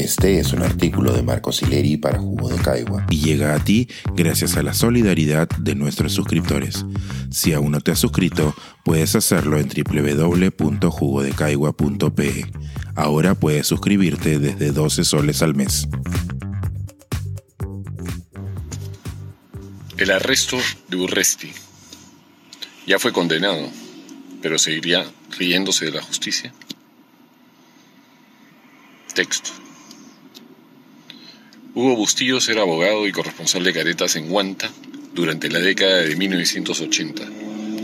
Este es un artículo de Marco Sileri para Jugo de Caigua y llega a ti gracias a la solidaridad de nuestros suscriptores. Si aún no te has suscrito, puedes hacerlo en www.jugodecaigua.pe. Ahora puedes suscribirte desde 12 soles al mes. El arresto de Urresti. Ya fue condenado, pero seguiría riéndose de la justicia. Texto. Hugo Bustillos era abogado y corresponsal de caretas en Huanta durante la década de 1980,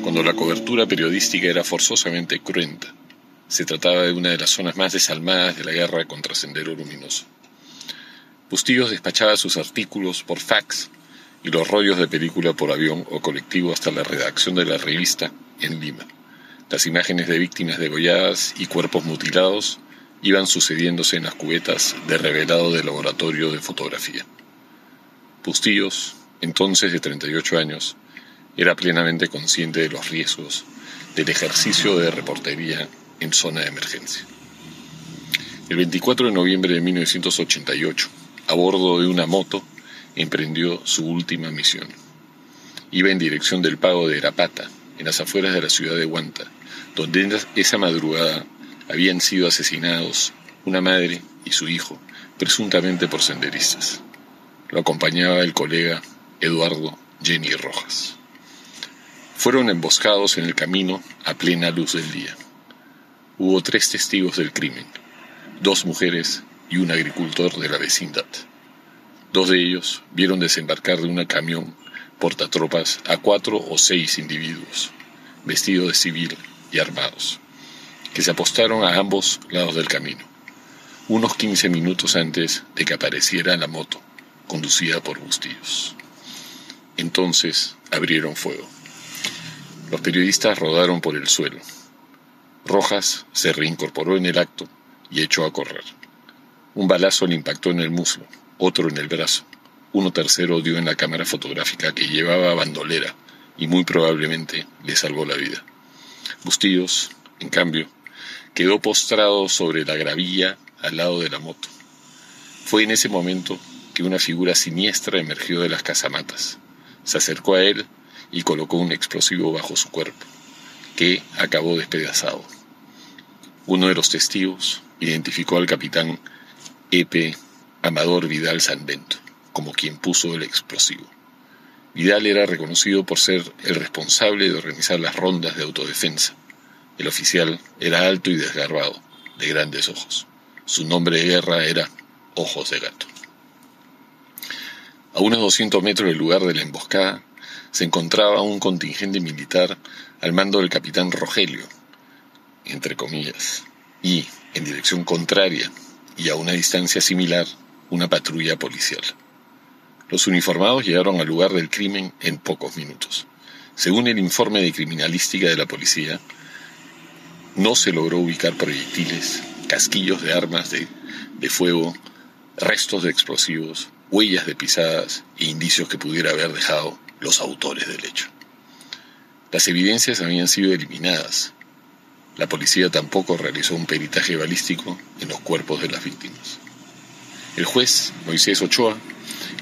cuando la cobertura periodística era forzosamente cruenta. Se trataba de una de las zonas más desalmadas de la guerra contra Sendero Luminoso. Bustillos despachaba sus artículos por fax y los rollos de película por avión o colectivo hasta la redacción de la revista en Lima. Las imágenes de víctimas degolladas y cuerpos mutilados iban sucediéndose en las cubetas de revelado del laboratorio de fotografía. Bustillos, entonces de 38 años, era plenamente consciente de los riesgos del ejercicio de reportería en zona de emergencia. El 24 de noviembre de 1988, a bordo de una moto, emprendió su última misión. Iba en dirección del pago de Erapata, en las afueras de la ciudad de Huanta, donde esa madrugada habían sido asesinados una madre y su hijo, presuntamente por senderistas. Lo acompañaba el colega Eduardo Jenny Rojas. Fueron emboscados en el camino a plena luz del día. Hubo tres testigos del crimen, dos mujeres y un agricultor de la vecindad. Dos de ellos vieron desembarcar de un camión portatropas a cuatro o seis individuos, vestidos de civil y armados que se apostaron a ambos lados del camino, unos 15 minutos antes de que apareciera la moto, conducida por Bustillos. Entonces abrieron fuego. Los periodistas rodaron por el suelo. Rojas se reincorporó en el acto y echó a correr. Un balazo le impactó en el muslo, otro en el brazo. Uno tercero dio en la cámara fotográfica que llevaba bandolera y muy probablemente le salvó la vida. Bustillos, en cambio, quedó postrado sobre la gravilla al lado de la moto. Fue en ese momento que una figura siniestra emergió de las casamatas. Se acercó a él y colocó un explosivo bajo su cuerpo, que acabó despedazado. Uno de los testigos identificó al capitán E.P. Amador Vidal Sanbento como quien puso el explosivo. Vidal era reconocido por ser el responsable de organizar las rondas de autodefensa el oficial era alto y desgarbado, de grandes ojos. Su nombre de guerra era Ojos de Gato. A unos 200 metros del lugar de la emboscada se encontraba un contingente militar al mando del capitán Rogelio, entre comillas, y, en dirección contraria y a una distancia similar, una patrulla policial. Los uniformados llegaron al lugar del crimen en pocos minutos. Según el informe de criminalística de la policía, no se logró ubicar proyectiles, casquillos de armas de, fuego, restos de explosivos, huellas de pisadas e indicios que pudiera haber dejado los autores del hecho. Las evidencias habían sido eliminadas. La policía tampoco realizó un peritaje balístico en los cuerpos de las víctimas. El juez, Moisés Ochoa,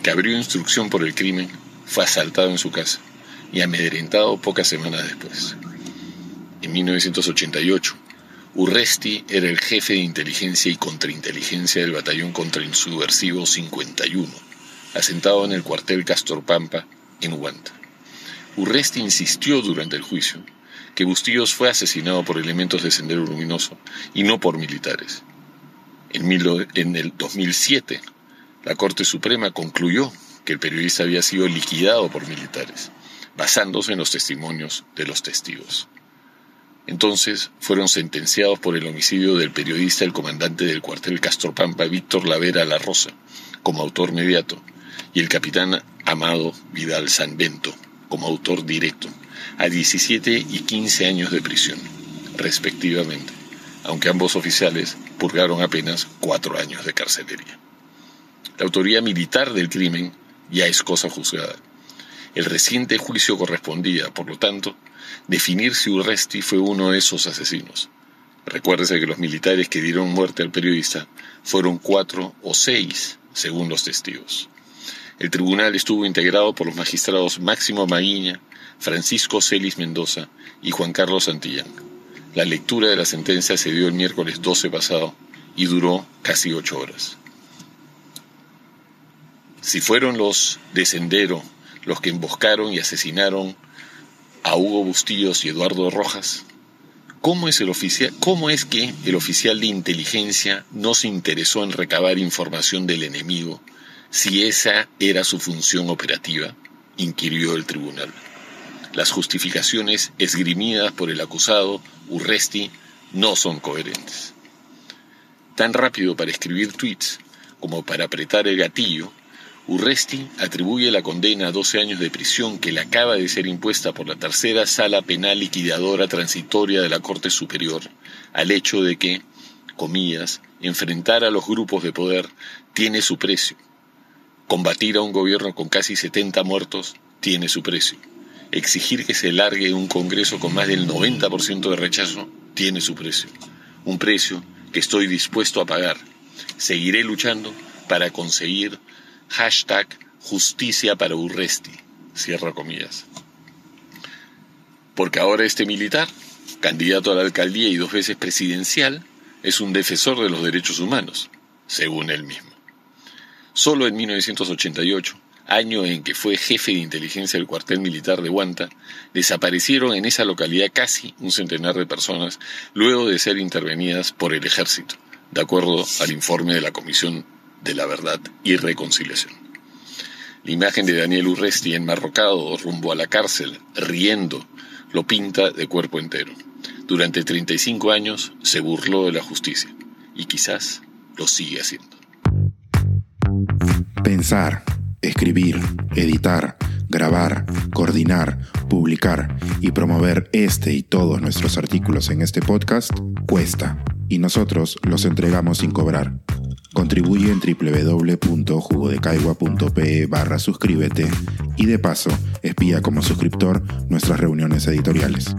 que abrió instrucción por el crimen, fue asaltado en su casa y amedrentado pocas semanas después en 1988. Urresti era el jefe de inteligencia y contrainteligencia del batallón contrainsubversivo 51, asentado en el cuartel Castor Pampa, en Huanta. Urresti insistió durante el juicio que Bustillos fue asesinado por elementos de Sendero Luminoso y no por militares. En, en el 2007, la Corte Suprema concluyó que el periodista había sido liquidado por militares, basándose en los testimonios de los testigos. Entonces fueron sentenciados por el homicidio del periodista, el comandante del cuartel Pampa, Víctor Lavera La Rosa, como autor mediato, y el capitán Amado Vidal Sanbento, como autor directo, a 17 y 15 años de prisión, respectivamente, aunque ambos oficiales purgaron apenas cuatro años de carcelería. La autoría militar del crimen ya es cosa juzgada. El reciente juicio correspondía, por lo tanto, definir si Urresti fue uno de esos asesinos. Recuérdese que los militares que dieron muerte al periodista fueron cuatro o seis, según los testigos. El tribunal estuvo integrado por los magistrados Máximo Maguiña, Francisco Celis Mendoza y Juan Carlos Santillán. La lectura de la sentencia se dio el miércoles 12 pasado y duró casi ocho horas. Si fueron los de Sendero los que emboscaron y asesinaron a Hugo Bustillos y Eduardo Rojas, ¿cómo es, el oficial, ¿cómo es que el oficial de inteligencia no se interesó en recabar información del enemigo si esa era su función operativa? inquirió el tribunal. Las justificaciones esgrimidas por el acusado Urresti no son coherentes. Tan rápido para escribir tweets como para apretar el gatillo, Urresti atribuye la condena a 12 años de prisión que le acaba de ser impuesta por la tercera sala penal liquidadora transitoria de la Corte Superior al hecho de que, comillas, enfrentar a los grupos de poder tiene su precio. Combatir a un gobierno con casi 70 muertos tiene su precio exigir que se largue un Congreso con más del 90% de rechazo tiene su precio. Un precio que estoy dispuesto a pagar. Seguiré luchando para conseguir hashtag justicia para Urresti. Cierra comillas. Porque ahora este militar, candidato a la alcaldía y dos veces presidencial, es un defensor de los derechos humanos, según él mismo. Solo en 1988, año en que fue jefe de inteligencia del cuartel militar de Huanta, desaparecieron en esa localidad casi un centenar de personas luego de ser intervenidas por el ejército, de acuerdo al informe de la Comisión de la Verdad y Reconciliación. La imagen de Daniel Urresti enmarrocado rumbo a la cárcel, riendo, lo pinta de cuerpo entero. Durante 35 años se burló de la justicia y quizás lo sigue haciendo. Pensar escribir, editar, grabar, coordinar, publicar y promover este y todos nuestros artículos en este podcast cuesta y nosotros los entregamos sin cobrar. Contribuye en www.jugodecaigua.pe barra suscríbete y de paso espía como suscriptor nuestras reuniones editoriales.